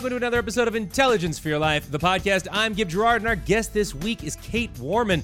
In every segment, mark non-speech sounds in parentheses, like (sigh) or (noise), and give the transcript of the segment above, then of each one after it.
welcome to another episode of Intelligence for Your Life, the podcast. I'm Gib Gerard, and our guest this week is Kait Warman.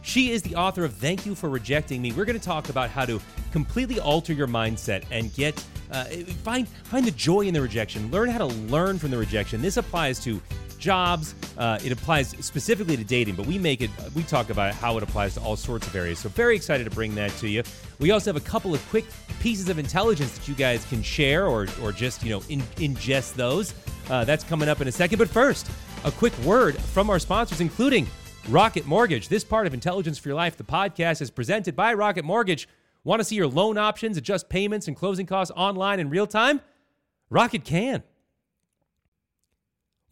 She is the author of Thank You for Rejecting Me. We're going to talk about how to completely alter your mindset and get uh, find find the joy in the rejection. Learn how to learn from the rejection. This applies to jobs. Uh, it applies specifically to dating, but we make it. We talk about how it applies to all sorts of areas. So very excited to bring that to you. We also have a couple of quick pieces of intelligence that you guys can share or or just you know in, ingest those. Uh, that's coming up in a second. But first, a quick word from our sponsors, including Rocket Mortgage. This part of Intelligence for Your Life, the podcast, is presented by Rocket Mortgage. Want to see your loan options, adjust payments, and closing costs online in real time? Rocket can.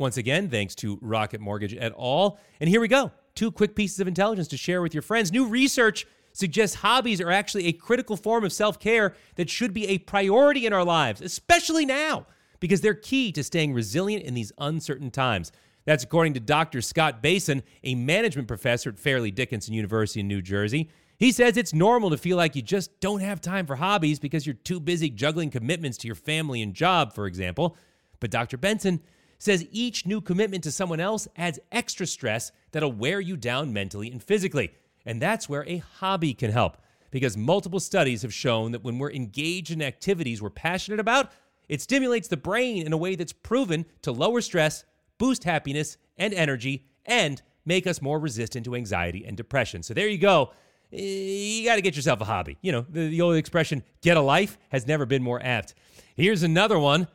Once again, thanks to Rocket Mortgage et al. And here we go. Two quick pieces of intelligence to share with your friends. New research suggests hobbies are actually a critical form of self care that should be a priority in our lives, especially now, because they're key to staying resilient in these uncertain times. That's according to Dr. Scott Behson, a management professor at Fairleigh Dickinson University in New Jersey. He says it's normal to feel like you just don't have time for hobbies because you're too busy juggling commitments to your family and job, for example. But Dr. Benson says each new commitment to someone else adds extra stress that'll wear you down mentally and physically. And that's where a hobby can help. Because multiple studies have shown that when we're engaged in activities we're passionate about, it stimulates the brain in a way that's proven to lower stress, boost happiness and energy, and make us more resistant to anxiety and depression. So there you go. You got to get yourself a hobby. You know, the, the old expression, get a life, has never been more apt. Here's another one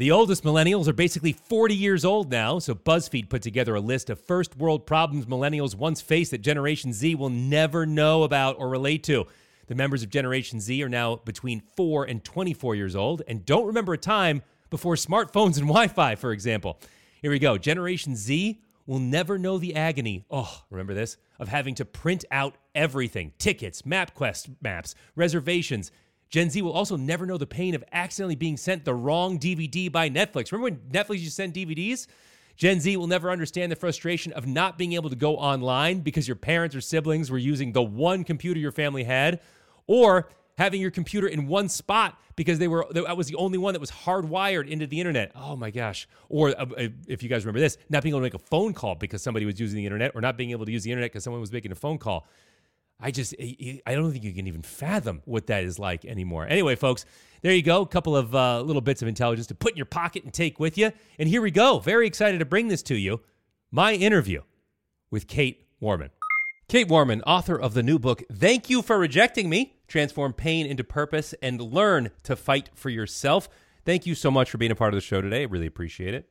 the oldest millennials are basically 40 years old now, so BuzzFeed put together a list of first world problems millennials once faced that Generation Z will never know about or relate to. The members of Generation Z are now between 4 and 24 years old and don't remember a time before smartphones and Wi Fi, for example. Here we go. Generation Z will never know the agony, oh, remember this, of having to print out everything tickets, MapQuest maps, reservations Gen Z will also never know the pain of accidentally being sent the wrong DVD by Netflix. Remember when Netflix used to send DVDs? Gen Z will never understand the frustration of not being able to go online because your parents or siblings were using the one computer your family had, or having your computer in one spot because they were that was the only one that was hardwired into the internet. Oh my gosh! Or uh, uh, if you guys remember this, not being able to make a phone call because somebody was using the internet, or not being able to use the internet because someone was making a phone call. I just, I don't think you can even fathom what that is like anymore. Anyway, folks, there you go. A couple of uh, little bits of intelligence to put in your pocket and take with you. And here we go. Very excited to bring this to you. My interview with Kait Warman. Kait Warman, author of the new book, Thank You for Rejecting Me Transform Pain into Purpose and Learn to Fight for Yourself. Thank you so much for being a part of the show today. I really appreciate it.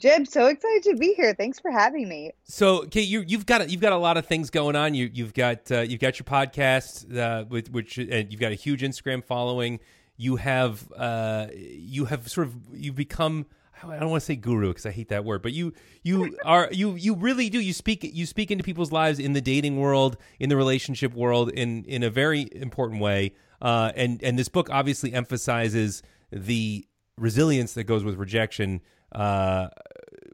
Gib, so excited to be here. Thanks for having me. So, Kait, you, you've got you've got a lot of things going on. You you've got uh, you've got your podcast, uh, with which and you've got a huge Instagram following. You have uh, you have sort of you've become I don't want to say guru because I hate that word, but you you (laughs) are you you really do you speak you speak into people's lives in the dating world, in the relationship world, in in a very important way. Uh, and and this book obviously emphasizes the resilience that goes with rejection uh,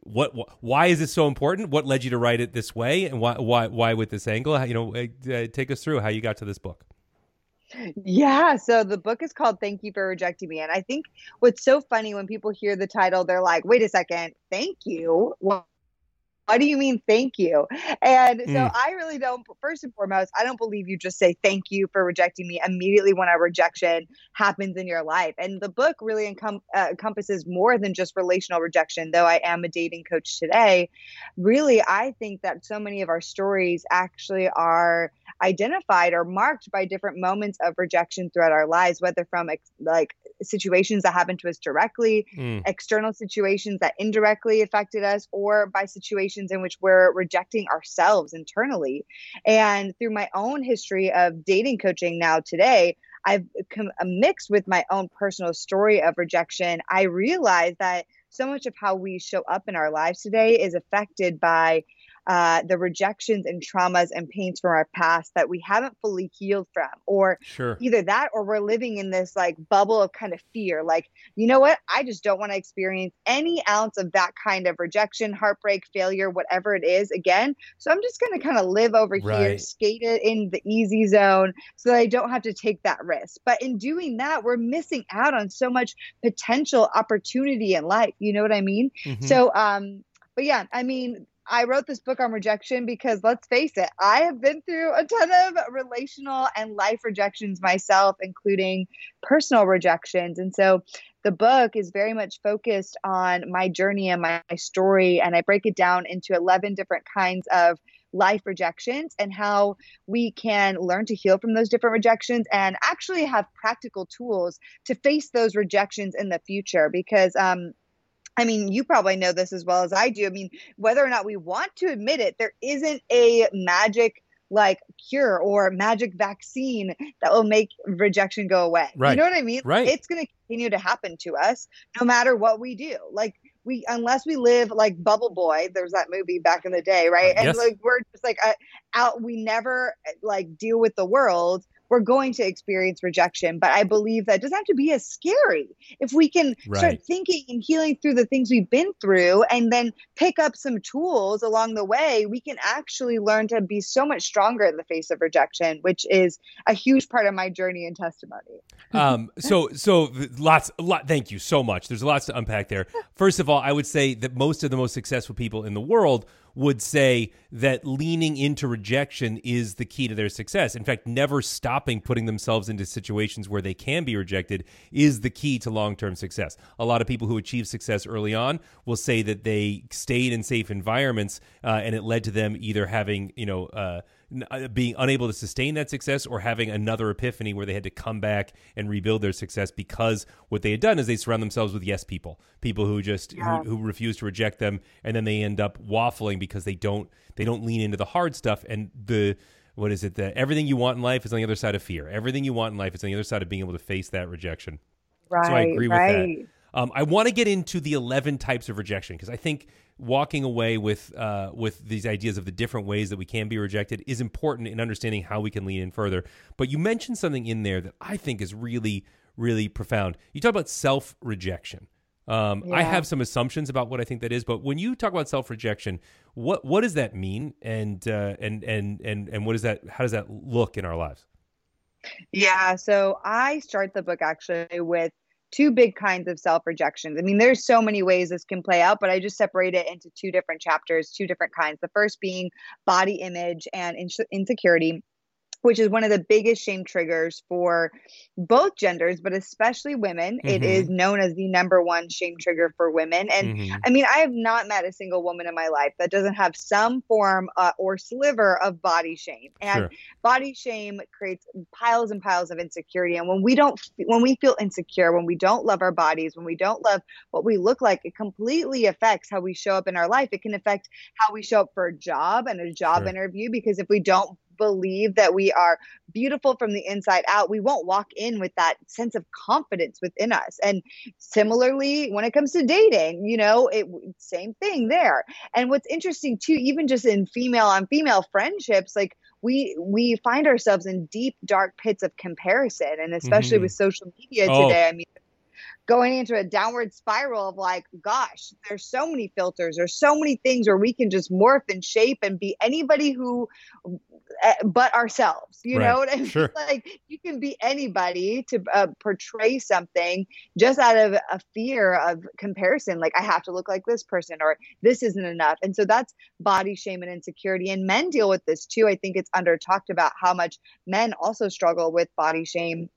what, why is this so important? What led you to write it this way, and why why why with this angle? You know, uh, take us through how you got to this book. Yeah, so the book is called Thank You for Rejecting Me. And I think what's so funny when people hear the title, they're like, wait a second, thank you. What do you mean thank you and so mm. i really don't first and foremost i don't believe you just say thank you for rejecting me immediately when a rejection happens in your life and the book really encom- uh, encompasses more than just relational rejection though i am a dating coach today really i think that so many of our stories actually are identified or marked by different moments of rejection throughout our lives whether from ex- like situations that happened to us directly mm. external situations that indirectly affected us or by situations situations in which we're rejecting ourselves internally. And through my own history of dating coaching now today, I've come uh, mixed with my own personal story of rejection. I realized that so much of how we show up in our lives today is affected by uh, the rejections and traumas and pains from our past that we haven't fully healed from, or sure. either that or we're living in this like bubble of kind of fear. Like, you know what? I just don't want to experience any ounce of that kind of rejection, heartbreak, failure, whatever it is again. So I'm just going to kind of live over right. here, skate it in the easy zone so that I don't have to take that risk. But in doing that, we're missing out on so much potential opportunity in life. You know what I mean? Mm-hmm. So, um, but yeah, I mean, I wrote this book on rejection because let's face it, I have been through a ton of relational and life rejections myself, including personal rejections. And so the book is very much focused on my journey and my, story. And I break it down into 11 different kinds of life rejections and how we can learn to heal from those different rejections and actually have practical tools to face those rejections in the future because um, I mean, you probably know this as well as I do. I mean, whether or not we want to admit it, there isn't a magic like cure or magic vaccine that will make rejection go away. Right. You know what I mean? Right. It's going to continue to happen to us no matter what we do. Like we, unless we live like Bubble Boy, there's that movie back in the day, right? And yes. like we're just like uh, out, we never like deal with the world we're going to experience rejection. But I believe that doesn't have to be as scary if we can right. start thinking and healing through the things we've been through and then pick up some tools along the way. We can actually learn to be so much stronger in the face of rejection, which is a huge part of my journey and testimony. (laughs) um, so, so lots, a lot. Thank you so much. There's lots to unpack there. First of all, I would say that most of the most successful people in the world would say that leaning into rejection is the key to their success. In fact, never stopping putting themselves into situations where they can be rejected is the key to long term success. A lot of people who achieve success early on will say that they stayed in safe environments uh, and it led to them either having, you know, uh, being unable to sustain that success or having another epiphany where they had to come back and rebuild their success because what they had done is they surround themselves with yes people, people who just yeah. who, who refuse to reject them, and then they end up waffling because they don't they don't lean into the hard stuff and the what is it that everything you want in life is on the other side of fear. Everything you want in life is on the other side of being able to face that rejection. Right. So I agree right. with that. Um, I want to get into the 11 types of rejection because I think walking away with uh, with these ideas of the different ways that we can be rejected is important in understanding how we can lean in further. But you mentioned something in there that I think is really really profound. You talk about self rejection. Um, yeah. I have some assumptions about what I think that is, but when you talk about self rejection, what what does that mean, and uh, and and and and what does that? How does that look in our lives? Yeah, so I start the book actually with two big kinds of self rejections. I mean, there's so many ways this can play out, but I just separate it into two different chapters, two different kinds. The first being body image and insecurity which is one of the biggest shame triggers for both genders, but especially women. Mm-hmm. It is known as the number one shame trigger for women. And mm-hmm. I mean, I have not met a single woman in my life that doesn't have some form uh, or sliver of body shame. And sure. body shame creates piles and piles of insecurity. And when we don't, when we feel insecure, when we don't love our bodies, when we don't love what we look like, it completely affects how we show up in our life. It can affect how we show up for a job and a job sure. interview because if we don't believe that we are beautiful from the inside out, we won't walk in with that sense of confidence within us. And similarly, when it comes to dating, you know, it same thing there. And what's interesting too, even just in female on female friendships, like we we find ourselves in deep dark pits of comparison and especially mm-hmm. with social media oh. today i mean going into a downward spiral of like, gosh, there's so many filters, there's so many things where we can just morph and shape and be anybody who, but ourselves. You right. know what I mean? Sure. (laughs) Like you can be anybody to uh, portray something just out of a fear of comparison. Like I have to look like this person or this isn't enough. And so that's body shame and insecurity. And men deal with this too. I think it's under talked about how much men also struggle with body shame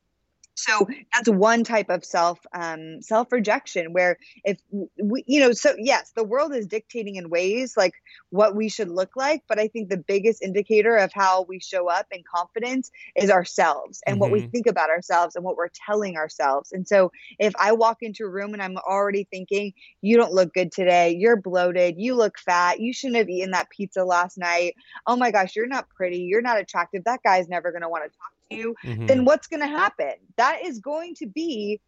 so that's one type of self um, self rejection where if we you know so yes the world is dictating in ways like what we should look like but i think the biggest indicator of how we show up in confidence is ourselves and mm-hmm. what we mm-hmm. think about ourselves and what we're telling ourselves. And so if i walk into a room and i'm already thinking you don't look good today. You're bloated. You look fat. You shouldn't have eaten that pizza last night. Oh my gosh you're not pretty. You're not attractive. That guy's never going to want to talk you, mm-hmm. then what's going to happen? That is going to be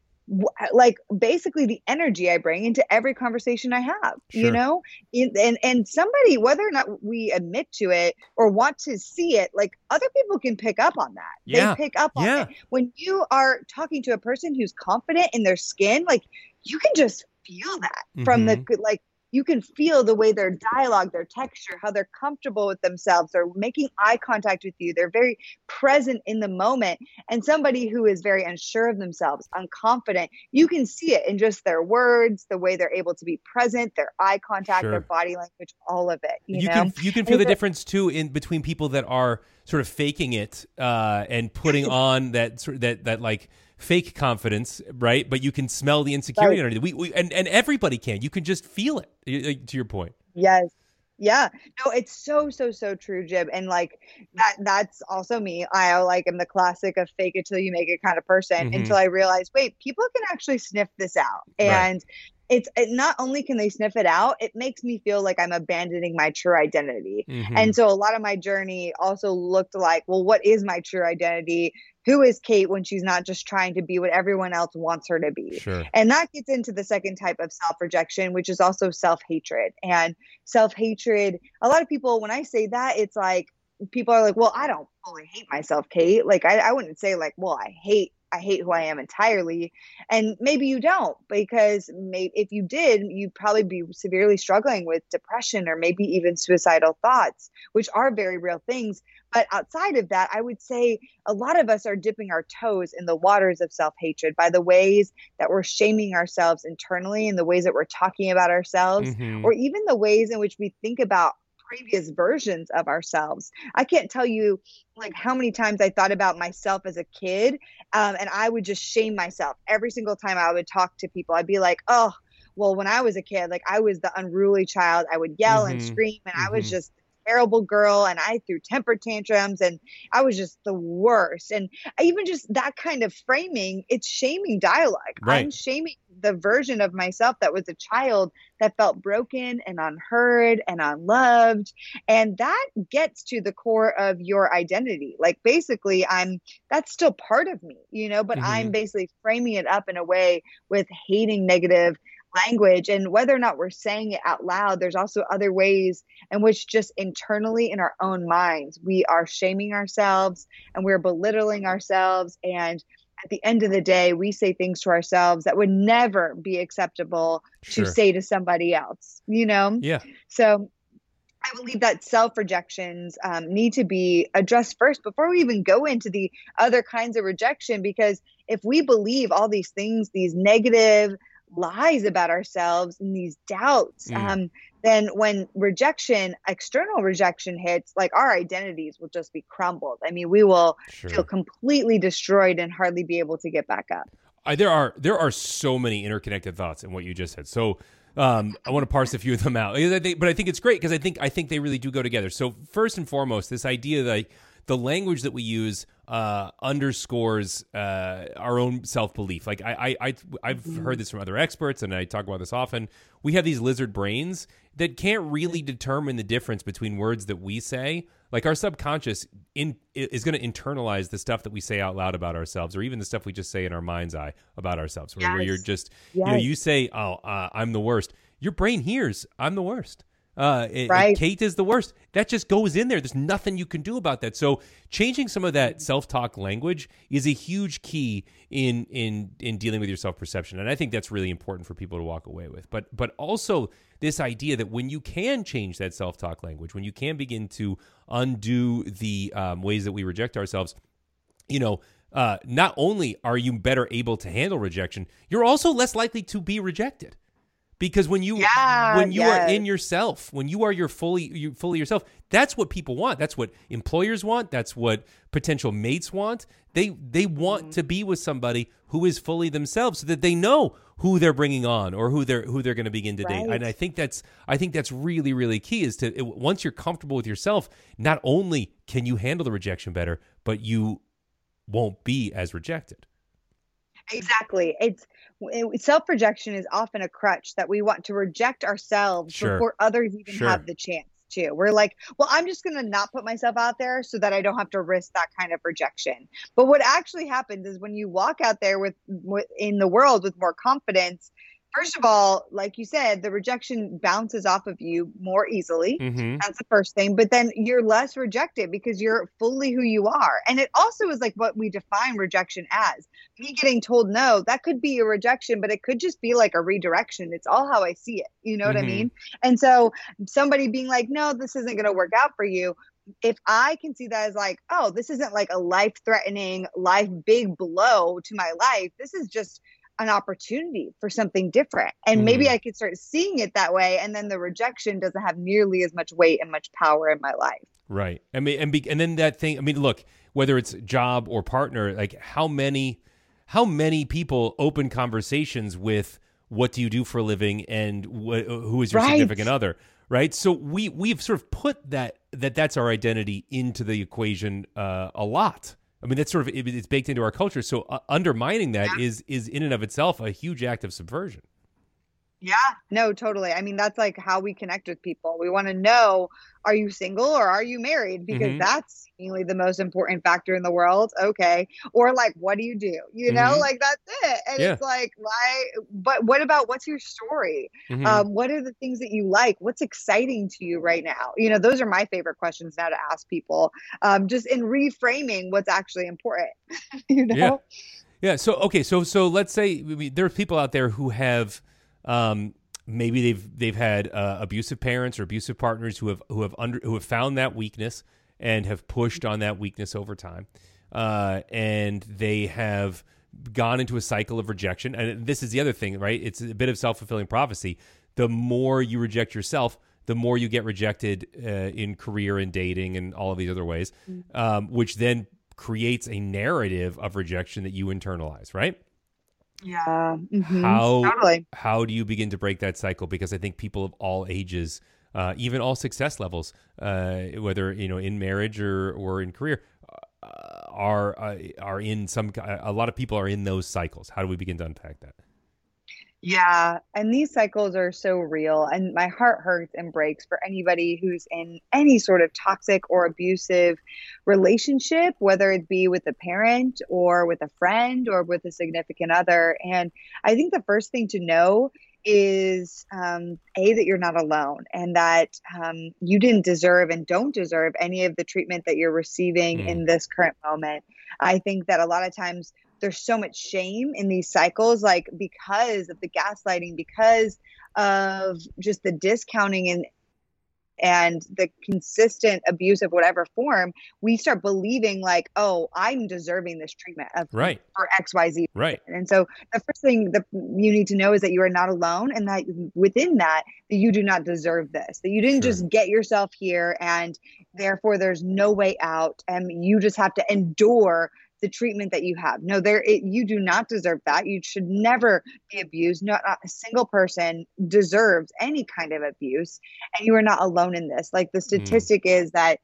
like basically the energy I bring into every conversation I have, sure. you know? And and somebody whether or not we admit to it or want to see it, like other people can pick up on that. Yeah. They pick up on yeah. it. When you are talking to a person who's confident in their skin, like you can just feel that mm-hmm. from the mm-hmm. like you can feel the way their dialogue, their texture, how they're comfortable with themselves, they're making eye contact with you, they're very present in the moment. And somebody who is very unsure of themselves, unconfident, you can see it in just their words, the way they're able to be present, their eye contact, sure. their body language, all of it. You, you can you can feel the difference too in between people that are sort of faking it uh, and putting (laughs) on that sort that that like fake confidence, right? But you can smell the insecurity right. underneath. We, we and and everybody can. You can just feel it. To your point. Yes. Yeah. No, it's so so so true, Gib. And like that that's also me. I like am the classic of fake it till you make it kind of person mm-hmm. until I realize, wait, people can actually sniff this out. And right. it's it, not only can they sniff it out, it makes me feel like I'm abandoning my true identity. Mm-hmm. And so a lot of my journey also looked like, well, what is my true identity? Who is Kait when she's not just trying to be what everyone else wants her to be? Sure. And that gets into the second type of self rejection, which is also self hatred. And self hatred, a lot of people, when I say that, it's like people are like, well, I don't fully hate myself, Kait. Like, I, I wouldn't say, like, well, I hate I hate who I am entirely. And maybe you don't, because maybe if you did, you'd probably be severely struggling with depression or maybe even suicidal thoughts, which are very real things. But outside of that, I would say a lot of us are dipping our toes in the waters of self hatred by the ways that we're shaming ourselves internally and the ways that we're talking about ourselves, mm-hmm. or even the ways in which we think about previous versions of ourselves. I can't tell you like how many times I thought about myself as a kid, um, and I would just shame myself every single time I would talk to people. I'd be like, oh, well, when I was a kid, like I was the unruly child. I would yell mm-hmm. and scream, and mm-hmm. I was mm-hmm. just terrible girl and I threw temper tantrums and I was just the worst. And even just that kind of framing, it's shaming dialogue. Right. I'm shaming the version of myself that was a child that felt broken and unheard and unloved. And that gets to the core of your identity. Like basically, I'm that's still part of me, you know, but mm-hmm. I'm basically framing it up in a way with hating negative language and whether or not we're saying it out loud there's also other ways in which just internally in our own minds we are shaming ourselves and we're belittling ourselves and at the end of the day we say things to ourselves that would never be acceptable sure. to say to somebody else you know yeah so I believe that self rejections um, need to be addressed first before we even go into the other kinds of rejection. Because if we believe all these things, these negative lies about ourselves and these doubts mm. um, then when rejection external rejection hits like our identities will just be crumbled i mean we will sure. feel completely destroyed and hardly be able to get back up I, there are there are so many interconnected thoughts in what you just said so um, I want to parse a few of them out, but I think it's great because I think I think they really do go together. So first and foremost, this idea that the language that we use uh, underscores uh, our own self belief. Like I, I, I have mm-hmm. heard this from other experts, and I talk about this often. We have these lizard brains that can't really determine the difference between words that we say. Like our subconscious in, is going to internalize the stuff that we say out loud about ourselves, or even the stuff we just say in our mind's eye about ourselves. Where, yes. where you're just, yes. you know, you say, "Oh, uh, I'm the worst." Your brain hears, "I'm the worst." Uh, right. Kait is the worst. That just goes in there. There's nothing you can do about that. So changing some of that self-talk language is a huge key in in in dealing with your self-perception, and I think that's really important for people to walk away with. But but also this idea that when you can change that self-talk language, when you can begin to undo the um, ways that we reject ourselves, you know. Uh, not only are you better able to handle rejection, you're also less likely to be rejected because when you yeah, when you yes. are in yourself when you are your fully you fully yourself that's what people want that's what employers want that's what potential mates want they they want mm-hmm. to be with somebody who is fully themselves so that they know who they're bringing on or who they're who they're going to begin to right. date and i think that's i think that's really really key is to it, once you're comfortable with yourself not only can you handle the rejection better but you won't be as rejected exactly it's self rejection is often a crutch that we want to reject ourselves sure. before others even sure. have the chance to. We're like, well, I'm just going to not put myself out there so that I don't have to risk that kind of rejection. But what actually happens is when you walk out there with, with in the world with more confidence, first of all, like you said, the rejection bounces off of you more easily. Mm-hmm. That's the first thing. But then you're less rejected because you're fully who you are. And it also is like what we define rejection as. Me getting told no, that could be a rejection, but it could just be like a redirection. It's all how I see it. You know mm-hmm. what I mm-hmm. mean? And so somebody being like, no, this isn't going to work out for you if I can see that as like, oh, this isn't like a life threatening, life big blow to my life. This is just an opportunity for something different. And mm. maybe I could start seeing it that way. And then the rejection doesn't have nearly as much weight and much power in my life. Right. I mean, and, be, and then that thing, I mean, look, whether it's job or partner, like how many, how many people open conversations with what do you do for a living and wh- who is your right. significant other? Right. So we, we've sort of put that, that that's our identity into the equation uh, a lot I mean, that's sort of it's baked into our culture. So uh, undermining that yeah. is is in and of itself a huge act of subversion. Yeah, no, totally. I mean, that's like how we connect with people. We want to know are you single or are you married? Because mm-hmm. that's seemingly the most important factor in the world. Okay. Or like, what do you do? You know, mm-hmm. like that's it. And yeah. it's like, why? But what about what's your story? Mm-hmm. Um, what are the things that you like? What's exciting to you right now? You know, those are my favorite questions now to ask people, um, just in reframing what's actually important. (laughs) you know? Yeah. Yeah. So, okay. So, so let's say there are people out there who have, um, maybe they've they've had uh, abusive parents or abusive partners who have who have under who have found that weakness and have pushed on that weakness over time, uh, and they have gone into a cycle of rejection. And this is the other thing, right? It's a bit of self fulfilling prophecy. The more you reject yourself, the more you get rejected uh, in career and dating and all of these other ways, mm. um, which then creates a narrative of rejection that you internalize, right? Yeah. Mm-hmm. How totally. how do you begin to break that cycle? Because I think people of all ages, uh, even all success levels, uh, whether you know in marriage or or in career, uh, are uh, are in some. A lot of people are in those cycles. How do we begin to unpack that? Yeah, and these cycles are so real, and my heart hurts and breaks for anybody who's in any sort of toxic or abusive relationship, whether it be with a parent or with a friend or with a significant other. And I think the first thing to know is um, a that you're not alone and that um, you didn't deserve and don't deserve any of the treatment that you're receiving mm. in this current moment i think that a lot of times there's so much shame in these cycles like because of the gaslighting because of just the discounting and and the consistent abuse of whatever form, we start believing like, oh, I'm deserving this treatment of right for X, Y, Z. Right. And so the first thing that you need to know is that you are not alone, and that within that, that you do not deserve this. That you didn't sure. just get yourself here, and therefore there's no way out, and you just have to endure the treatment that you have. No, there it, you do not deserve that. You should never be abused. Not, not a single person deserves any kind of abuse, and you are not alone in this. Like the mm. statistic mm. is that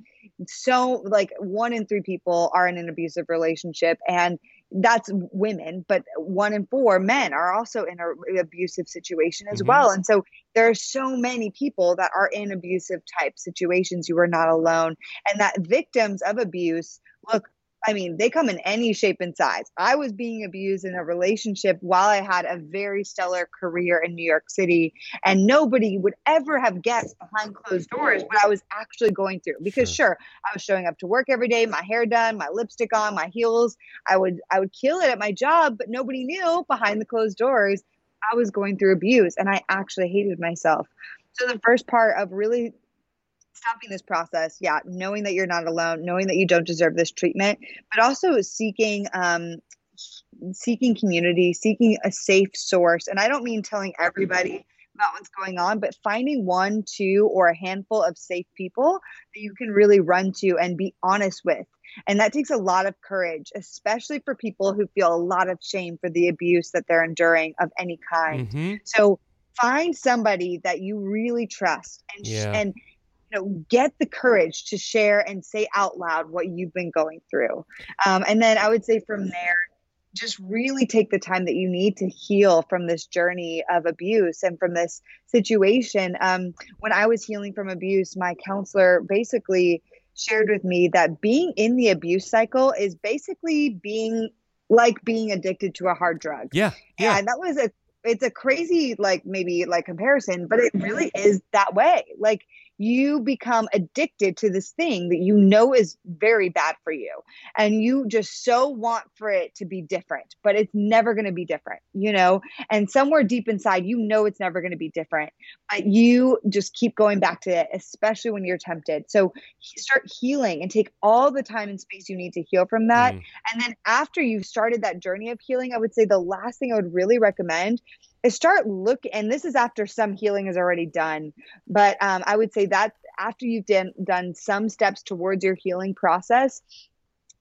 so like one in three people are in an abusive relationship, and that's women, but one in four men are also in an abusive situation as mm-hmm. well. And so there are so many people that are in abusive type situations. You are not alone, and that victims of abuse look I mean, they come in any shape and size. I was being abused in a relationship while I had a very stellar career in New York City, and nobody would ever have guessed behind closed doors what I was actually going through. Because sure, I was showing up to work every day, my hair done, my lipstick on, my heels. I would I would kill it at my job, but nobody knew behind the closed doors I was going through abuse, and I actually hated myself. So the first part of really stopping this process yeah knowing that you're not alone knowing that you don't deserve this treatment but also seeking um seeking community seeking a safe source and i don't mean telling everybody about what's going on but finding one two or a handful of safe people that you can really run to and be honest with and that takes a lot of courage especially for people who feel a lot of shame for the abuse that they're enduring of any kind mm-hmm. so find somebody that you really trust and yeah. and you know get the courage to share and say out loud what you've been going through um, and then i would say from there just really take the time that you need to heal from this journey of abuse and from this situation. Um, when I was healing from abuse, my counselor basically shared with me that being in the abuse cycle is basically being like being addicted to a hard drug. Yeah. Yeah. And that was a it's a crazy like maybe like comparison, but it really is that way. Like you become addicted to this thing that you know is very bad for you. And you just so want for it to be different but it's never going to be different you know? And somewhere deep inside you know it's never going to be different but you just keep going back to it especially when you're tempted. So start healing and take all the time and space you need to heal from that. Mm. and then after you've started that journey of healing i would say the last thing i would really recommend start look and this is after some healing is already done but um, i would say that after you've done, done some steps towards your healing process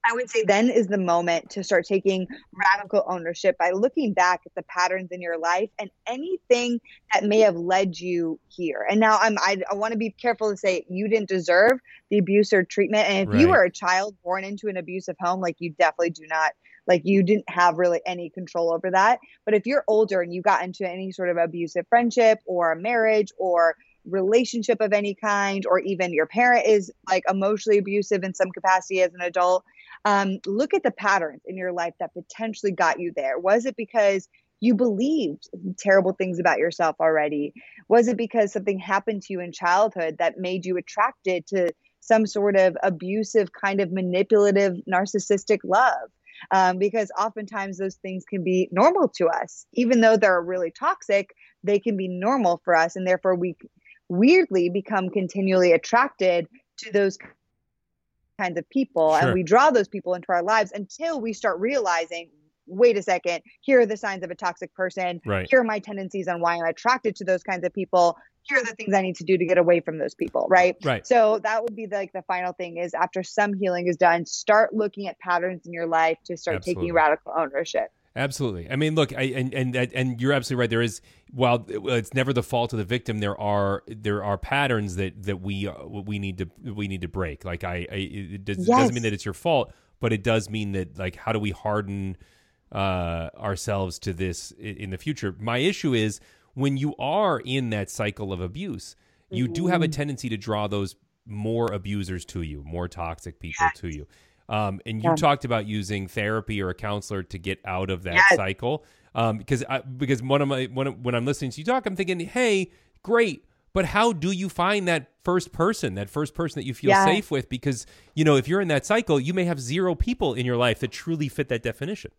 I would say then is the moment to start taking radical ownership by looking back at the patterns in your life and anything that may have led you here. And now I'm I, I want to be careful to say you didn't deserve the abuse or treatment. And if right. you were a child born into an abusive home, like you definitely do not like you didn't have really any control over that. But if you're older and you got into any sort of abusive friendship or a marriage or relationship of any kind, or even your parent is like emotionally abusive in some capacity as an adult, um, look at the patterns in your life that potentially got you there. Was it because you believed terrible things about yourself already? Was it because something happened to you in childhood that made you attracted to some sort of abusive, kind of manipulative, narcissistic love? Um, because oftentimes those things can be normal to us. Even though they're really toxic, they can be normal for us. And therefore, we weirdly become continually attracted to those kinds of people. Sure. And we draw those people into our lives until we start realizing wait a second, here are the signs of a toxic person. Right. Here are my tendencies on why I'm attracted to those kinds of people here are the things I need to do to get away from those people, right? Right. So that would be the, like the final thing is after some healing is done, start looking at patterns in your life to start Absolutely. taking radical ownership. Absolutely. I mean, look, I, and and and you're absolutely right. There is, while it's never the fault of the victim, there are there are patterns that that we uh, we need to we need to break. Like I, I it does, yes. doesn't mean that it's your fault, but it does mean that like how do we harden uh, ourselves to this in the future? My issue is when you are in that cycle of abuse, you mm-hmm. do have a mm-hmm. tendency to draw those more abusers to you, more toxic people yes. to you. Um, and you yeah. talked about using therapy or a counselor to get out of that yes. cycle. Um, because I, because one of my when, when I'm listening to you talk, I'm thinking, hey, great, but how do you find that first person, that first person that you feel yeah. safe with? Because you know, if you're in that cycle, you may have zero people in your life that truly fit that definition.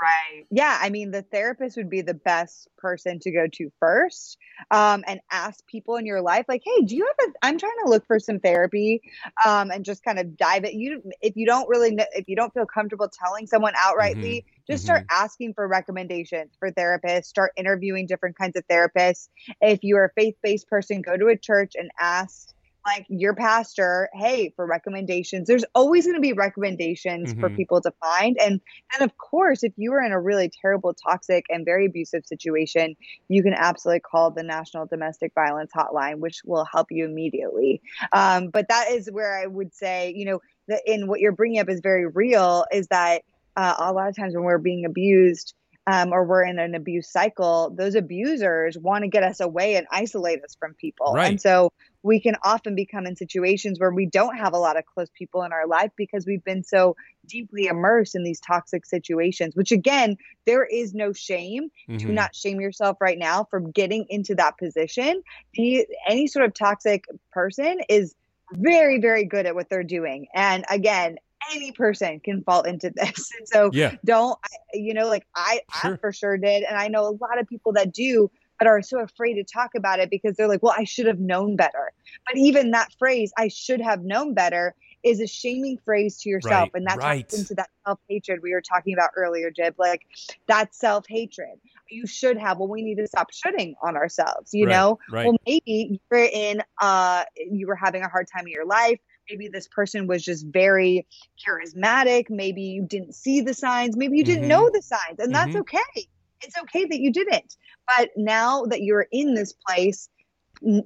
Right. Yeah. I mean, the therapist would be the best person to go to first um, and ask people in your life, like, hey, do you have a, I'm trying to look for some therapy um, and just kind of dive it. You, if you don't really, know, if you don't feel comfortable telling someone outrightly, mm-hmm. just start mm-hmm. asking for recommendations for therapists, start interviewing different kinds of therapists. If you're a faith based person, go to a church and ask like your pastor, hey, for recommendations. There's always going to be recommendations mm-hmm. for people to find. And and of course, if you are in a really terrible, toxic, and very abusive situation, you can absolutely call the National Domestic Violence Hotline, which will help you immediately. Um, but that is where I would say, you know, that in what you're bringing up is very real. Is that uh, a lot of times when we're being abused, um, or we're in an abuse cycle, those abusers want to get us away and isolate us from people. Right. And so we can often become in situations where we don't have a lot of close people in our life because we've been so deeply immersed in these toxic situations, which again, there is no shame. Mm-hmm. Do not shame yourself right now for getting into that position. The, any sort of toxic person is very, very good at what they're doing. And again, any person can fall into this. (laughs) And so yeah. don't, you know, like I, sure. I for sure did. And I know a lot of people that do, but are so afraid to talk about it because they're like, well, I should have known better. But even that phrase, I should have known better, is a shaming phrase to yourself. Right, and that's right. into that self hatred we were talking about earlier, Gib. Like that self hatred. You should have. Well, we need to stop shooting on ourselves. You right, know. Right. Well, maybe you're in. Uh, you were having a hard time in your life maybe this person was just very charismatic maybe you didn't see the signs maybe you didn't mm-hmm. know the signs and that's mm-hmm. okay it's okay that you didn't but now that you're in this place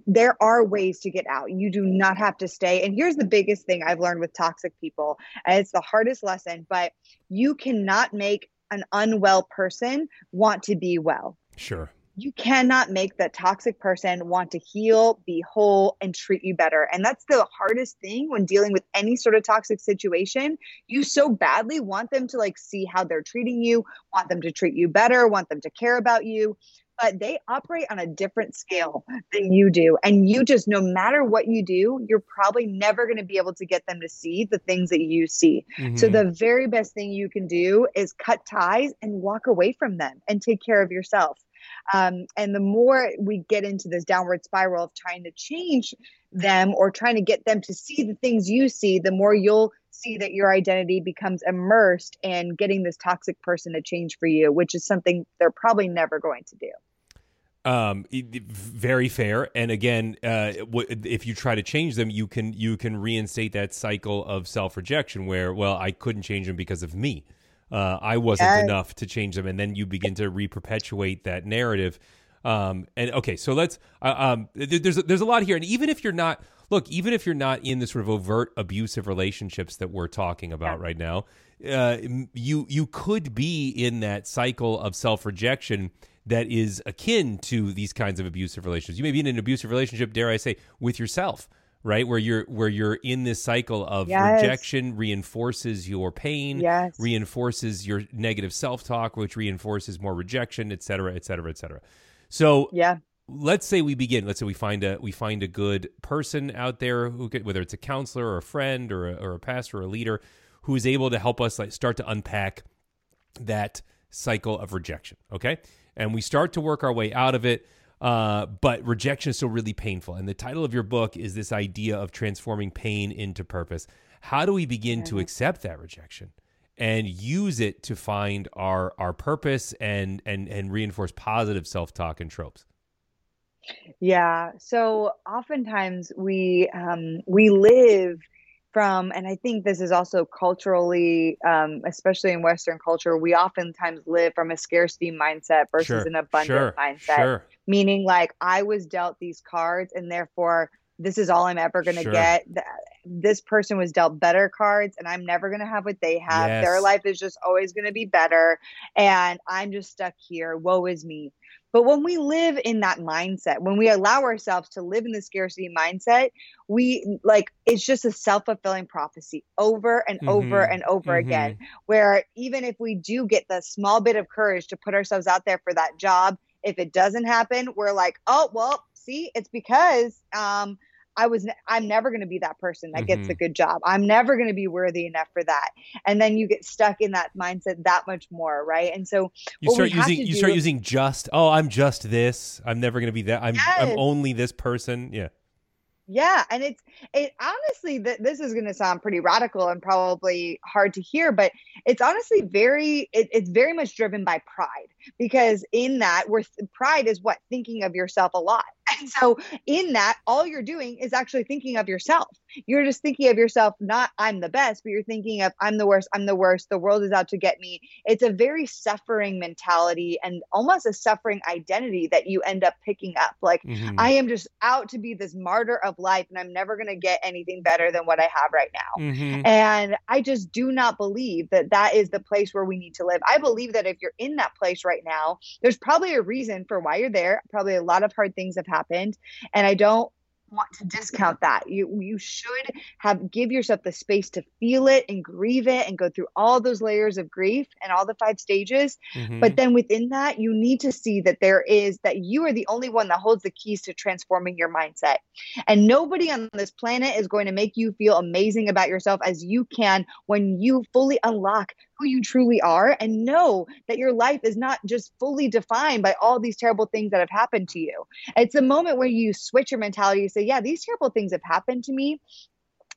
there are ways to get out. You do not have to stay. And here's the biggest thing I've learned with toxic people, and it's the hardest lesson, but you cannot make an unwell person want to be well. Sure. You cannot make the toxic person want to heal, be whole, and treat you better. And that's the hardest thing when dealing with any sort of toxic situation. You so badly want them to like see how they're treating you, want them to treat you better, want them to care about you but they operate on a different scale than you do. And you just, no matter what you do, you're probably never going to be able to get them to see the things that you see. Mm-hmm. So, the very best thing you can do is cut ties and walk away from them and take care of yourself. Um, and the more we get into this downward spiral of trying to change them or trying to get them to see the things you see, the more you'll see that your identity becomes immersed in getting this toxic person to change for you, which is something they're probably never going to do. Um, very fair. And again, uh, if you try to change them, you can you can reinstate that cycle of self rejection, where well, I couldn't change them because of me. Uh, I wasn't yes. enough to change them, and then you begin to reperpetuate that narrative. Um, and okay, so let's. Uh, um, there's there's a lot here, and even if you're not look, even if you're not in the sort of overt abusive relationships that we're talking about yeah. right now, uh, you you could be in that cycle of self rejection that is akin to these kinds of abusive relationships. You may be in an abusive relationship, dare I say, with yourself, right? Where you're where you're in this cycle of yes. rejection reinforces your pain, yes. reinforces your negative self talk, which reinforces more rejection, et cetera, et cetera, et cetera. So yeah. Let's say we begin. Let's say we find a we find a good person out there who could, whether it's a counselor or a friend or a, or a pastor or a leader who is able to help us like start to unpack that cycle of rejection. Okay, and we start to work our way out of it. Uh, but rejection is still really painful. And the title of your book is this idea of transforming pain into purpose. How do we begin to accept that rejection and use it to find our our purpose and and and reinforce positive self talk and tropes? Yeah. So oftentimes we um, we live from, and I think this is also culturally, um, especially in Western culture, we oftentimes live from a scarcity mindset versus sure, an abundant sure, mindset. Sure. Meaning, like, I was dealt these cards, and therefore, this is all I'm ever going to get. This person was dealt better cards, and I'm never going to have what they have. Yes. Their life is just always going to be better, and I'm just stuck here. Woe is me. But when we live in that mindset, when we allow ourselves to live in the scarcity mindset, we like it's just a self fulfilling prophecy over and mm-hmm. over and over mm-hmm. again. Where even if we do get the small bit of courage to put ourselves out there for that job, if it doesn't happen, we're like, oh, well, see, it's because um, I was I'm never going to be that person that mm-hmm. gets a good job. I'm never going to be worthy enough for that. And then you get stuck in that mindset that much more, right? And so you start using you do, start using just oh, I'm just this. I'm never going to be that. I'm yes. I'm only this person. Yeah. Yeah, and it's it honestly that this is going to sound pretty radical and probably hard to hear, but it's honestly very it, it's very much driven by pride because in that where pride is what thinking of yourself a lot. So in that all you're doing is actually thinking of yourself. You're just thinking of yourself not I'm the best, but you're thinking of I'm the worst, I'm the worst, the world is out to get me. It's a very suffering mentality and almost a suffering identity that you end up picking up. Like mm-hmm. I am just out to be this martyr of life and I'm never going to get anything better than what I have right now. Mm-hmm. And I just do not believe that that is the place where we need to live. I believe that if you're in that place right now, there's probably a reason for why you're there. Probably a lot of hard things have happened. And I don't want to discount that. You you should have give yourself the space to feel it and grieve it and go through all those layers of grief and all the five stages. Mm-hmm. But then within that, you need to see that there is that you are the only one that holds the keys to transforming your mindset. And nobody on this planet is going to make you feel amazing about yourself as you can when you fully unlock who you truly are and know that your life is not just fully defined by all these terrible things that have happened to you. It's a moment where you switch your mentality. You say, yeah, these terrible things have happened to me.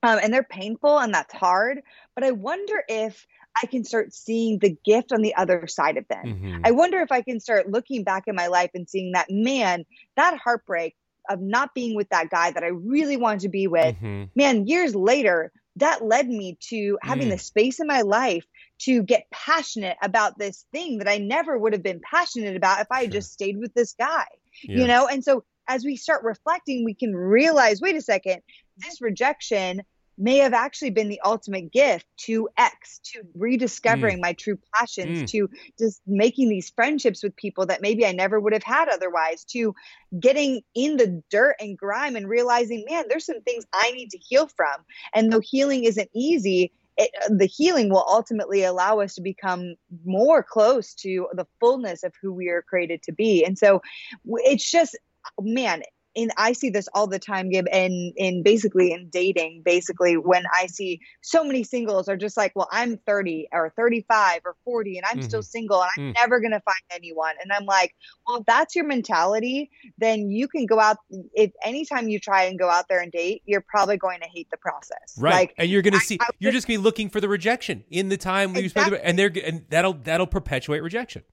Um, and they're painful and that's hard. But I wonder if I can start seeing the gift on the other side of them. Mm-hmm. I wonder if I can start looking back in my life and seeing that, man, that heartbreak of not being with that guy that I really wanted to be with, mm-hmm. man, years later, that led me to having mm. the space in my life to get passionate about this thing that I never would have been passionate about if I had just stayed with this guy, yeah. you know? And so as we start reflecting, we can realize wait a second, this rejection may have actually been the ultimate gift to X, to rediscovering mm. my true passions, mm. to just making these friendships with people that maybe I never would have had otherwise, to getting in the dirt and grime and realizing, man, there's some things I need to heal from. And though healing isn't easy, it, the healing will ultimately allow us to become more close to the fullness of who we are created to be. And so it's just, man, and I see this all the time, Gib, and in basically in dating, basically when I see so many singles are just like, well, I'm 30 or 35 or 40 and I'm mm-hmm. still single and I'm mm. never gonna find anyone. And I'm like, well, if that's your mentality, then you can go out if anytime you try and go out there and date, you're probably going to hate the process. Right. Like, and you're gonna see I, I you're just gonna be looking for the rejection in the time exactly. you spend and they're and that'll that'll perpetuate rejection.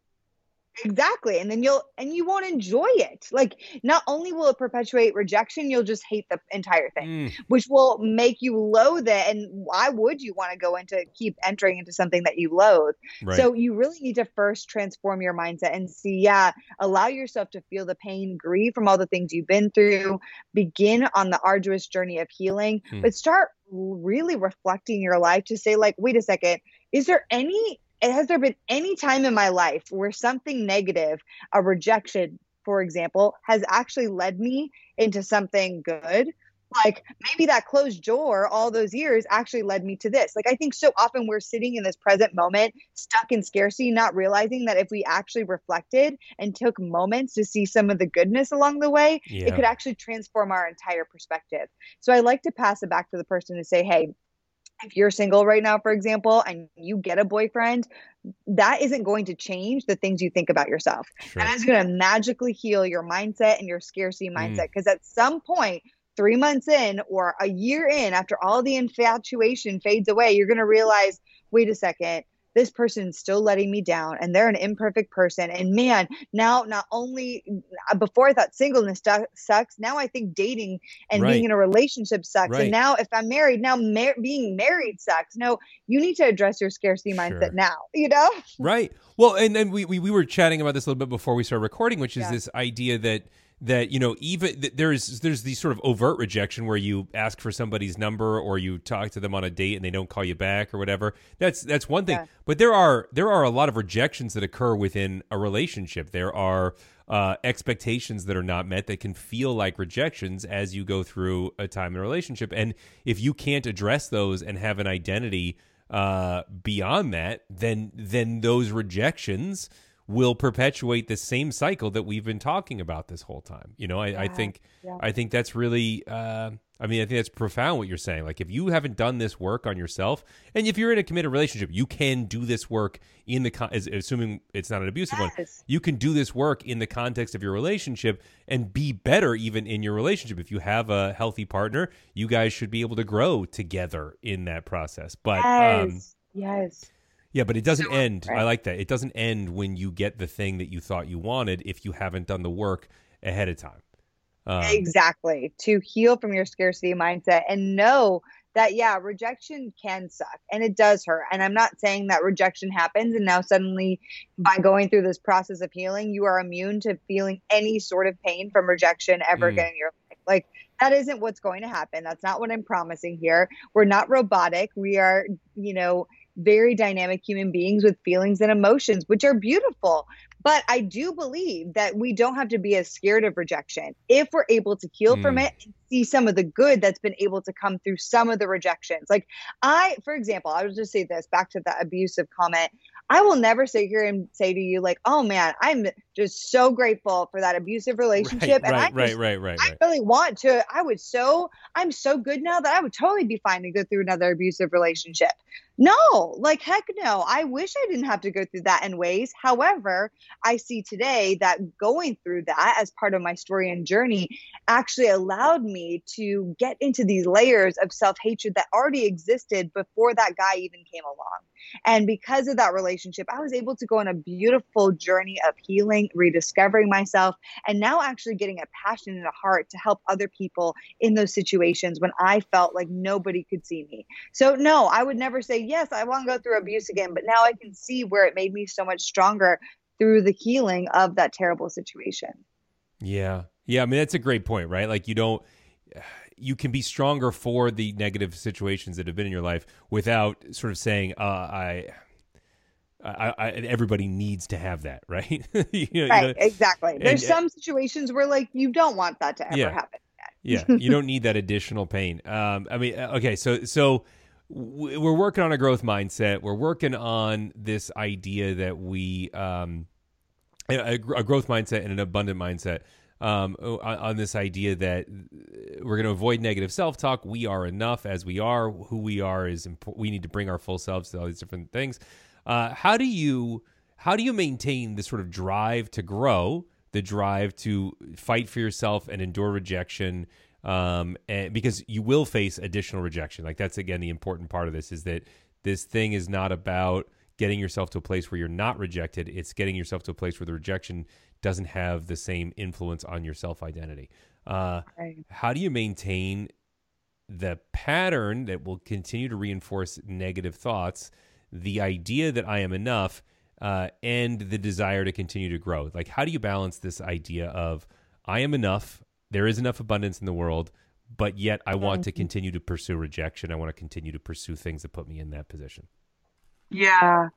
Exactly. And then you'll and you won't enjoy it. Like not only will it perpetuate rejection, you'll just hate the entire thing, mm. which will make you loathe it. And why would you want to go into keep entering into something that you loathe? Right. So you really need to first transform your mindset and see, yeah, allow yourself to feel the pain, grieve from all the things you've been through, begin on the arduous journey of healing, mm. but start really reflecting your life to say, like, wait a second, is there any has there been any time in my life where something negative, a rejection, for example, has actually led me into something good? Like maybe that closed door all those years actually led me to this. Like I think so often we're sitting in this present moment, stuck in scarcity, not realizing that if we actually reflected and took moments to see some of the goodness along the way, yeah. it could actually transform our entire perspective. So I like to pass it back to the person to say, hey, if you're single right now, for example, and you get a boyfriend, that isn't going to change the things you think about yourself. Sure. That is going to magically heal your mindset and your scarcity mm. mindset. Because mm. at some point, three months in or a year in, after all the infatuation fades away, you're going to realize wait a second, this person's still letting me down and they're an imperfect person and man now not only uh, before i thought singleness sucks now i think dating and right. being in a relationship sucks right. and now if i'm married now mar- being married sucks no you need to address your scarcity mindset sure. now you know right well and then we, we we were chatting about this a little bit before we started recording which is yeah. this idea that that you know even there's there's the sort of overt rejection where you ask for somebody's number or you talk to them on a date and they don't call you back or whatever. That's that's one thing. Yeah. but there are there are a lot of rejections that occur within a relationship. There are uh, expectations that are not met that can feel like rejections as you go through a time in a relationship. And if you can't address those and have an identity uh, beyond that then then those rejections will perpetuate the same cycle that we've been talking about this whole time. You know, I, yeah, I think yeah. I think that's really uh, I mean, I think that's profound what you're saying. Like if you haven't done this work on yourself, and if you're in a committed relationship, you can do this work in the con- assuming it's not an abusive yes. one. You can do this work in the context of your relationship and be better even in your relationship. If you have a healthy partner, you guys should be able to grow together in that process. But yes. Um, yes yeah, but it doesn't end. Right. I like that. It doesn't end when you get the thing that you thought you wanted if you haven't done the work ahead of time. Um, exactly. To heal from your scarcity mindset and know that, yeah, rejection can suck and it does hurt. And I'm not saying that rejection happens and now suddenly by going through this process of healing, you are immune to feeling any sort of pain from rejection ever mm. again in your life. Like, that isn't what's going to happen. That's not what I'm promising here. We're not robotic. We are, you know, very dynamic human beings with feelings and emotions, which are beautiful. But I do believe that we don't have to be as scared of rejection if we're able to heal mm. from hmm. it and see some of the good that's been able to come through some of the rejections. Like, I, for example, I will just say this back to the abusive comment. I will never sit here and say to you, like, oh man, I'm just so grateful for that abusive (laughs) relationship. Right, and right, I just, right, right, right, I really want to, I would so, I'm so good now that I would totally be fine to go through another abusive relationship. No, like heck no. I wish I didn't have to go through that in ways. However, I see today that going through that as part of my story and journey actually allowed me to get into these layers of self hatred that already existed before that guy even came along. And because of that relationship, I was able to go on a beautiful journey of healing, rediscovering myself, and now actually getting a passion and a heart to help other people in those situations when I felt like nobody could see me. So, no, I would never say, yes, I want to go through abuse again, but now I can see where it made me so much stronger through the healing of that terrible situation. Yeah. Yeah. I mean, that's a great point, right? Like, you don't you can be stronger for the negative situations that have been in your life without sort of saying, uh, I, I, I, everybody needs to have that, (laughs) right? you know, right, you know, exactly. There's some situations where like you don't want that to ever yeah, happen. yeah, you don't need that additional pain. Um, I mean, uh, okay, so so we're working on a growth mindset. We're working on this idea that we um, a, a growth mindset and an abundant mindset um, on, on, this idea that we're going to avoid negative self talk. We are enough as we are. Who we are is important. We need to bring our full selves to all these different things. Uh, how do you how do you maintain this sort of drive to grow, the drive to fight for yourself and endure rejection? Um, and because you will face additional rejection. Like that's again the important part of this is that this thing is not about getting yourself to a place where you're not rejected. It's getting yourself to a place where the rejection doesn't have the same influence on your self identity. Uh, right. How do you maintain the pattern that will continue to reinforce negative thoughts, the idea that I am enough, uh, and the desire to continue to grow? Like, how do you balance this idea of I am enough, there is enough abundance in the world, but yet I want to mm-hmm. continue to pursue rejection. I want to continue to pursue things that put me in that position. Yeah.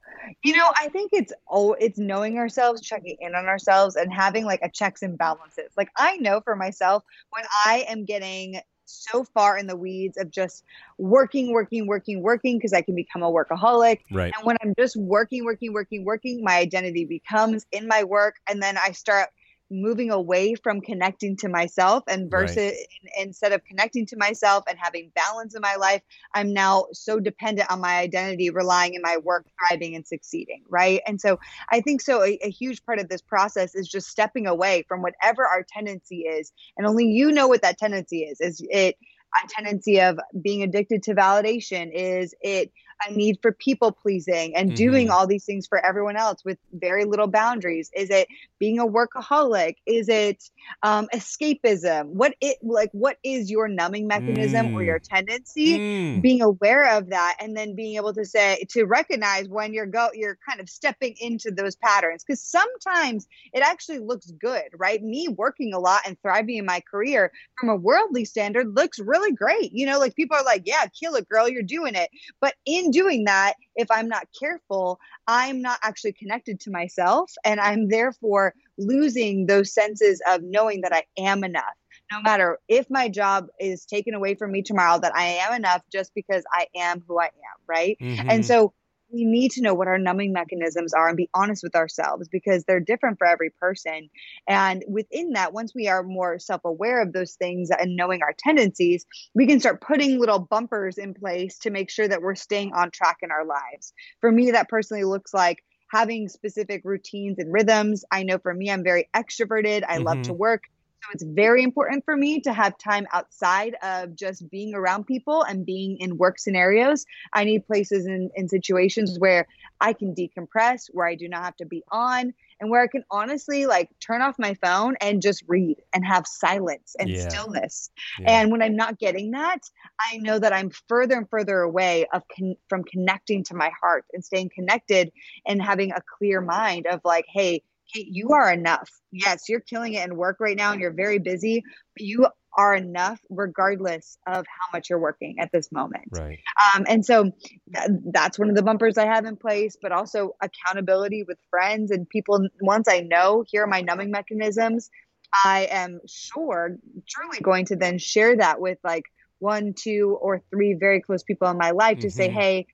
You know, I think it's oh it's knowing ourselves, checking in on ourselves and having like a checks and balances. Like I know for myself when I am getting so far in the weeds of just working, working, working, working because I can become a workaholic. Right. And when I'm just working, working, working, working, my identity becomes in my work and then I start moving away from connecting to myself and versus right. instead of connecting to myself and having balance in my life i'm now so dependent on my identity relying in my work thriving and succeeding right? And so i think so a, a huge part of this process is just stepping away from whatever our tendency is and only you know what that tendency is. Is it a tendency of being addicted to validation? Is it a need for people pleasing and mm-hmm. doing all these things for everyone else with very little boundaries? Is it being a workaholic? Is it um, escapism? What it like? What is your numbing mechanism mm. or your tendency? Mm. Being aware of that and then being able to say to recognize when you're go you're kind of stepping into those patterns because sometimes it actually looks good, right? Me working a lot and thriving in my career from a worldly standard looks really great. You know, like people are like, "Yeah, kill it, girl, you're doing it," but in in doing that, if I'm not careful, I'm not actually connected to myself. And I'm therefore losing those senses of knowing that I am enough. No matter if my job is taken away from me tomorrow, that I am enough just because I am who I am. Right. Mm-hmm. And so we need to know what our numbing mechanisms are and be honest with ourselves because they're different for every person. And within that, once we are more self aware of those things and knowing our tendencies, we can start putting little bumpers in place to make sure that we're staying on track in our lives. For me, that personally looks like having specific routines and rhythms. I know for me, I'm very extroverted. I mm-hmm. love to mm-hmm. work. So it's very important for me to have time outside of just being around people and being in work scenarios. I need places and in, in situations where I can decompress, where I do not have to be on, and where I can honestly like turn off my phone and just read and have silence and yeah. stillness. Yeah. And when I'm not getting that, I know that I'm further and further away of con- from connecting to my heart and staying connected and having a clear mind of like, hey, Kait, you are enough. Yes, you're killing it in work right now and you're very busy, but you are enough regardless of how much you're working at this moment. Right. Um, and so th- that's one of the bumpers I have in place, but also accountability with friends and people. Once I know, here are my numbing mechanisms, I am sure truly going to then share that with like one, two, or three very close people in my life to mm-hmm. say, hey,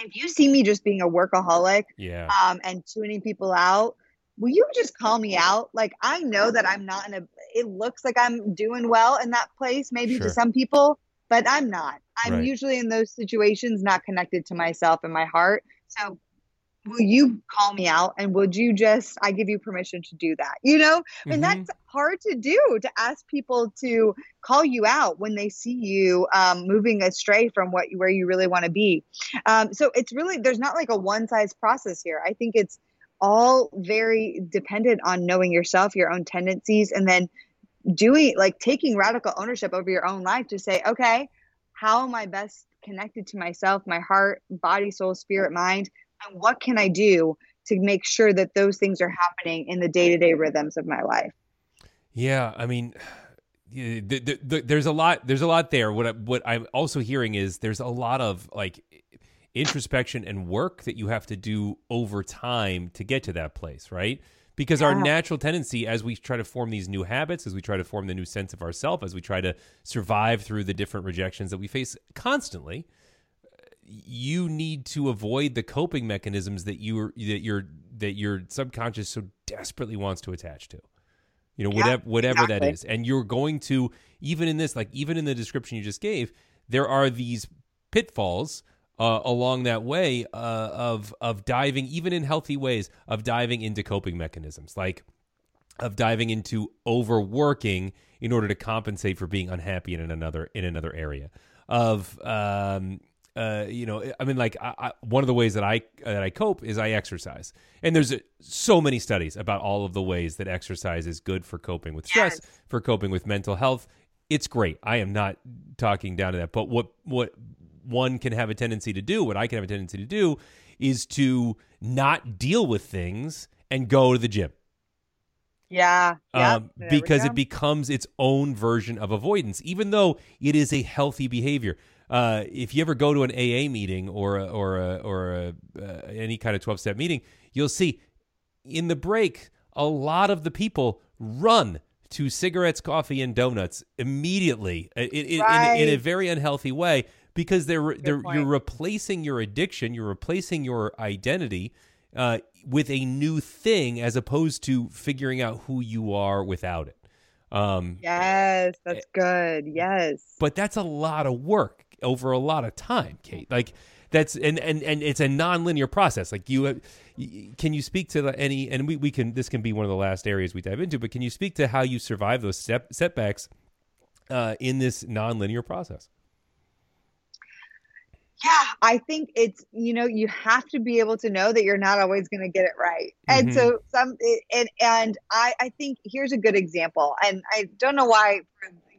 if you see me just being a workaholic yeah. um, and tuning people out, will you just call me out? Like, I know that I'm not in a, it looks like I'm doing well in that place, maybe sure. to some people, but I'm not. I'm right. usually in those situations not connected to myself and my heart. So, will you call me out and would you just i give you permission to do that you know mm-hmm. and that's hard to do to ask people to call you out when they see you um, moving astray from what where you really want to be um, so it's really there's not like a one size process here i think it's all very dependent on knowing yourself, your own tendencies, and then doing like taking radical ownership over your own life to say, okay, how am I best connected to myself, my heart, body, soul, spirit, mind, and what can I do to make sure that those things are happening in the day to day rhythms of my life? Yeah, I mean, the, the, the, there's a lot there's a lot there what I, what i'm also hearing is there's a lot of like introspection and work that you have to do over time to get to that place right because yeah. our natural tendency as we try to form these new habits as we try to form the new sense of ourself as we try to survive through the different rejections that we face constantly you need to avoid the coping mechanisms that you that your that your subconscious so desperately wants to attach to you know yeah, whatever whatever exactly. that is and you're going to even in this like even in the description you just gave there are these pitfalls uh, along that way uh, of of diving even in healthy ways of diving into coping mechanisms like of diving into overworking in order to compensate for being unhappy in another in another area of um, uh, you know, I mean, like I, I, one of the ways that I that I cope is I exercise, and there's a, so many studies about all of the ways that exercise is good for coping with stress, yes. for coping with mental health. It's great. I am not talking down to that, but what what one can have a tendency to do, what I can have a tendency to do, is to not deal with things and go to the gym. Yeah. Um, because it becomes its own version of avoidance, even though it is a healthy behavior uh, if you ever go to an AA meeting or a, or a, or a, uh, any kind of twelve step meeting, you'll see in the break a lot of the people run to cigarettes, coffee, and donuts immediately right. in, in a very unhealthy way because they're, they're you're replacing your addiction, you're replacing your identity uh, with a new thing as opposed to figuring out who you are without it. Um, yes, that's good. Yes, but that's a lot of work over a lot of time, Kait. Like that's and and and it's a non-linear process. Like you, can you speak to the, any? And we we can this can be one of the last areas we dive into. But can you speak to how you survive those step, setbacks uh, in this non-linear process? Yeah, I think it's you know you have to be able to know that you're not always going to get it right, mm-hmm. and so some and and I I think here's a good example, and I don't know why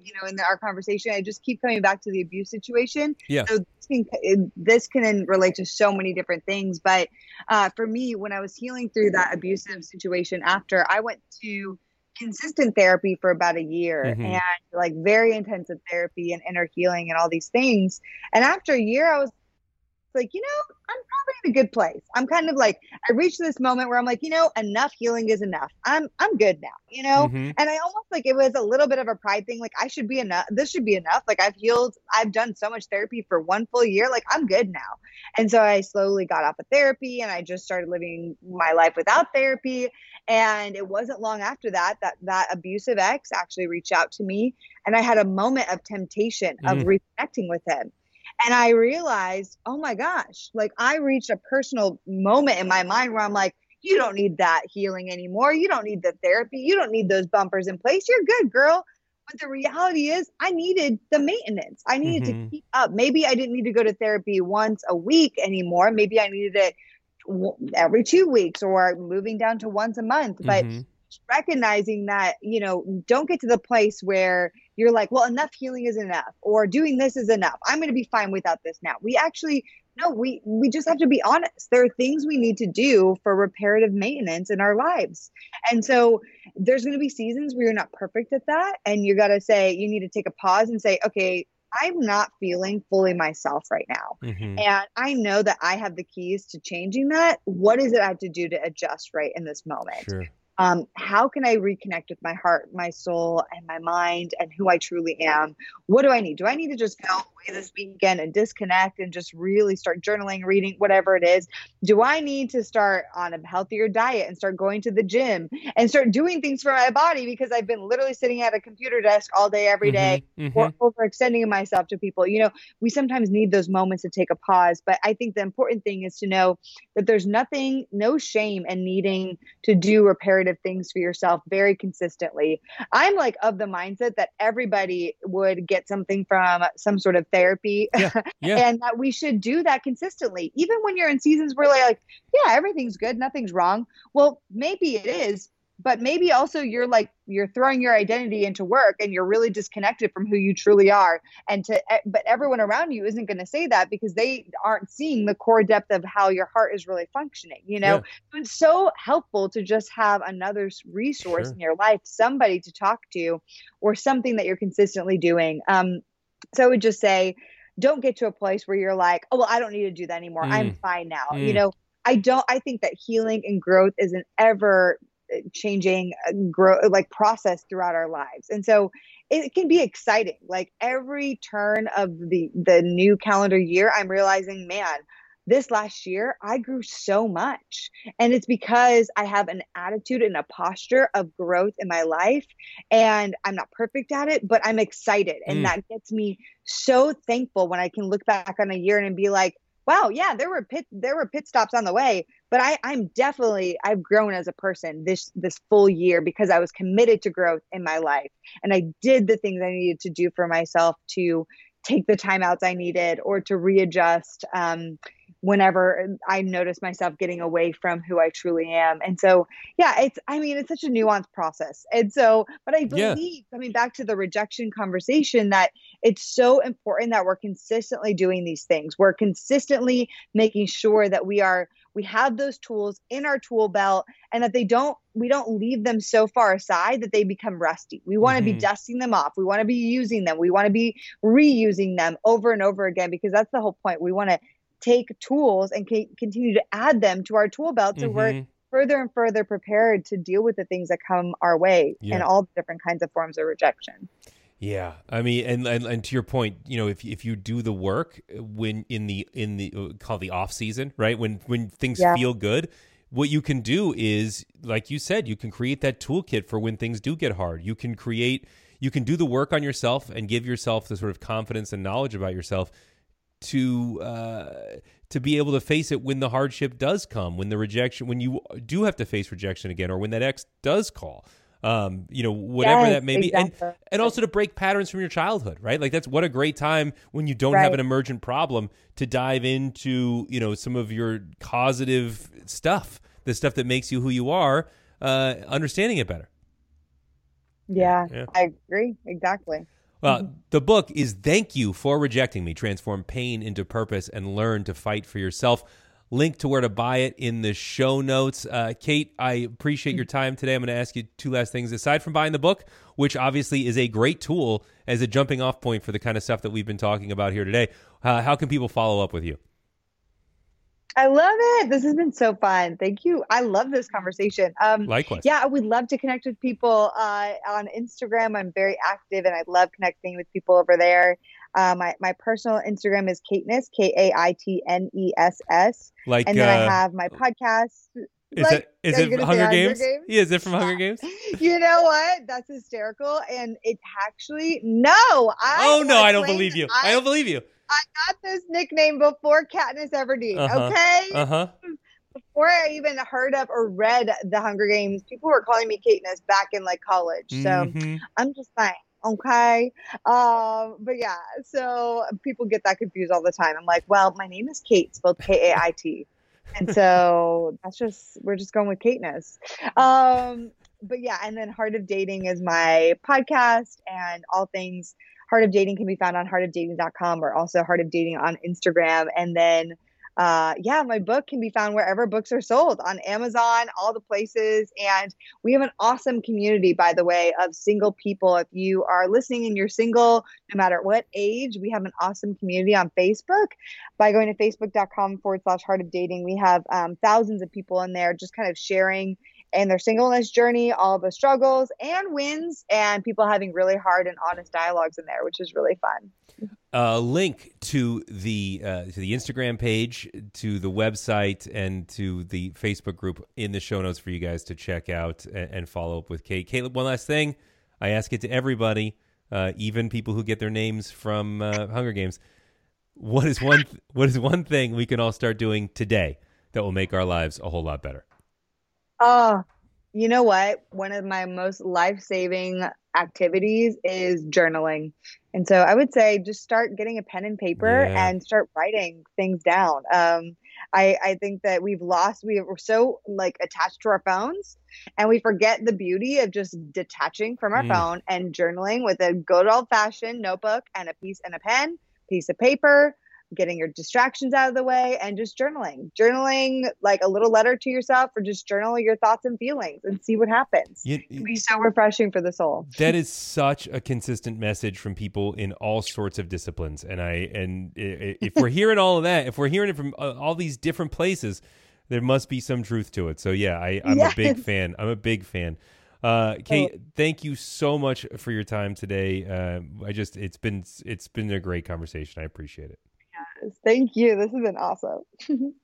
you know, in the, our conversation, I just keep coming back to the abuse situation. Yeah. So this can, this can relate to so many different things. But uh, for me, when I was healing through that abusive situation after, I went to consistent therapy for about a year mm-hmm. and like very intensive therapy and inner healing and all these things. And after a year, I was like, you know, I'm probably in a good place. I'm kind of like, I reached this moment where I'm like, you know, enough healing is enough. I'm I'm good now, you know? Mm-hmm. And I almost like it was a little bit of a pride thing. Like I should be enough. This should be enough. Like I've healed, I've done so much therapy for one full year. Like I'm good now. And so I slowly got off of therapy and I just started living my life without therapy. And it wasn't long after that that that abusive ex actually reached out to me and I had a moment of temptation mm. of reconnecting with him. And I realized, oh my gosh, like I reached a personal moment in my mind where I'm like, you don't need that healing anymore. You don't need the therapy. You don't need those bumpers in place. You're good, girl. But the reality is, I needed the maintenance. I needed mm-hmm. to keep up. Maybe I didn't need to go to therapy once a week anymore. Maybe I needed it every two weeks or moving down to once a month. But mm-hmm. recognizing that, you know, don't get to the place where you're like, well, enough healing is enough, or doing this is enough. I'm going to be fine without this now. We actually, no, we we just have to be honest. There are things we need to do for reparative maintenance in our lives, and so there's going to be seasons where you're not perfect at that, and you got to say you need to take a pause and say, okay, I'm not feeling fully myself right now. Mm-hmm. And I know that I have the keys to changing that. What is it I have to do to adjust right in this moment? Sure um, how can I reconnect with my heart, my soul, and my mind and who I truly am? What do I need? Do I need to just go this weekend and disconnect and just really start journaling, reading, whatever it is? Do I need to start on a healthier diet and start going to the gym and start doing things for my body because I've been literally sitting at a computer desk all day, every day, mm-hmm, mm-hmm. or overextending myself to people? You know, we sometimes need those moments to take a pause, but I think the important thing is to know that there's nothing, no shame in needing to do reparative things for yourself very consistently. I'm like of the mindset that everybody would get something from some sort of therapy yeah, yeah. (laughs) and that we should do that consistently. Even when you're in seasons where like, yeah, everything's good, nothing's wrong. Well, maybe it is, but maybe also you're like you're throwing your identity into work and you're really disconnected from who you truly are and to eh, but everyone around you isn't going to say that because they aren't seeing the core depth of how your heart is really functioning you know yeah. it's so helpful to just have another resource sure. in your life somebody to talk to or something that you're consistently doing um so i would just say don't get to a place where you're like oh well i don't need to do that anymore mm. i'm fine now mm. you know I don't I think that healing and growth is an ever changing uh, grow like process throughout our lives and so it can be exciting like every turn of the the new calendar year i'm realizing man this last year i grew so much. And it's because i have an attitude and a posture of growth in my life and i'm not perfect at it but i'm excited. And mm. that gets me so thankful when i can look back on a year and be like wow, yeah, there were pit there were pit stops on the way, but I I'm definitely I've grown as a person this this full year because I was committed to growth in my life. And I did the things I needed to do for myself to take the timeouts I needed or to readjust um, whenever I notice myself getting away from who I truly am. And so, yeah, it's, I mean, it's such a nuanced process. And so, but I believe, yeah. coming back to the rejection conversation, that it's so important that we're consistently doing these things. We're consistently making sure that we are, we have those tools in our tool belt and that they don't, we don't leave them so far aside that they become rusty. We want to mm-hmm. be dusting them off. We want to be using them. We want to be reusing them over and over again because that's the whole point. We want to take tools and c- continue to add them to our tool belt so mm-hmm. we're further and further prepared to deal with the things that come our way yeah. and all the different kinds of forms of rejection. Yeah, I mean, and, and and to your point, you know, if if you do the work when in the in the uh, call the off season, right? When when things yeah. feel good, what you can do is, like you said, you can create that toolkit for when things do get hard. You can create, you can do the work on yourself and give yourself the sort of confidence and knowledge about yourself to uh, to be able to face it when the hardship does come, when the rejection, when you do have to face rejection again, or when that ex does call. Um, you know, whatever yes, that may be, and and also to break patterns from your childhood, right? Like that's what a great time when you don't right. have an emergent problem to dive into, you know, some of your causative stuff, the stuff that makes you who you are, uh, understanding it better. Yeah, yeah. I agree exactly. Well, the book is Thank You for Rejecting Me Transform Pain into Purpose and Learn to Fight for Yourself. Link to where to buy it in the show notes. Uh, Kait, I appreciate your time today. I'm going to ask you two last things. Aside from buying the book, which obviously is a great tool as a jumping off point for the kind of stuff that we've been talking about here today, uh, how can people follow up with you? I love it. This has been so fun. Thank you. I love this conversation. Um, Likewise. Yeah, I would love to connect with people uh, on Instagram. I'm very active and I love connecting with people over there. Uh, my, my personal Instagram is Kaitness, K A I T N E S S. Like, and then uh, I have my podcast. Is like, it is it Hunger Games? Hunger Games? Yeah, is it from Hunger (laughs) Games? you know what? That's hysterical. And it's actually no. I oh no, I don't believe you. I, I don't believe you. I got this nickname before Katniss Everdeen. Uh-huh. Okay. Uh huh. Before I even heard of or read the Hunger Games, people were calling me Katniss back in like college. So mm-hmm. I'm just saying. Okay. Um, but yeah, so people get that confused all the time. I'm like, well, my name is Kait, spelled K A I T. and so (laughs) that's just we're just going with Kaitness. Um, but yeah, and then Heart of Dating is my podcast and all things Heart of Dating can be found on heartofdating.com or also Heart of Dating on Instagram. And then, uh, yeah, my book can be found wherever books are sold on Amazon, all the places. And we have an awesome community, by the way, of single people. If you are listening and you're single, no matter what age, we have an awesome community on Facebook. By going to facebook.com forward slash heart of dating, we have um, thousands of people in there just kind of sharing and their singleness journey, all the struggles and wins, and people having really hard and honest dialogues in there, which is really fun. A uh, link to the uh, to the Instagram page, to the website, and to the Facebook group in the show notes for you guys to check out and, and follow up with Kait. Caleb, one last thing, I ask it to everybody, uh, even people who get their names from uh, Hunger Games. What is one th- What is one thing we can all start doing today that will make our lives a whole lot better? Oh, you know what? One of my most life saving activities is journaling. And so I would say just start getting a pen and paper Yeah. and start writing things down. Um, I, I think that we've lost, we we're so like attached to our phones and we forget the beauty of just detaching from our Mm. phone and journaling with a good old fashioned notebook and a piece and a pen, piece of paper, getting your distractions out of the way and just journaling. Journaling like a little letter to yourself or just journal your thoughts and feelings and see what happens. You- It can be so refreshing for the soul. (laughs) that is such a consistent message from people in all sorts of disciplines and i and i- i- if we're (laughs) hearing all of that if we're hearing it from uh, all these different places there must be some truth to it so yeah I, i'm a big fan i'm a big fan uh, Kait, thank you so much for your time today. Uh, I just it's been it's been a great conversation. I appreciate it. Thank you. This has been awesome. (laughs)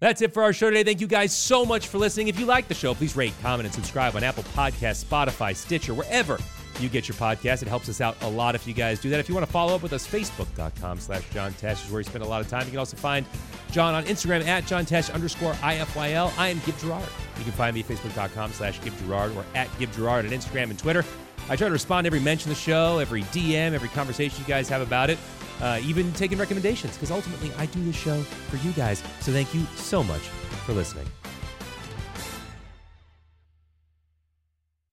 That's it for our show today. Thank you guys so much for listening. If you like the show, please rate, comment, and subscribe on Apple Podcasts, Spotify, Stitcher, wherever you get your podcast. It helps us out a lot if you guys do that. If you want to follow up with us, facebook.com slash John Tesh is where you spend a lot of time. You can also find John on Instagram at John Tesh underscore IFYL. I am Gib Gerard. You can find me at facebook.com slash Gib Gerard or at Gib Gerard on Instagram and Twitter. I try to respond to every mention of the show, every DM, every conversation you guys have about it, uh, even taking recommendations, because ultimately I do this show for you guys. So thank you so much for listening.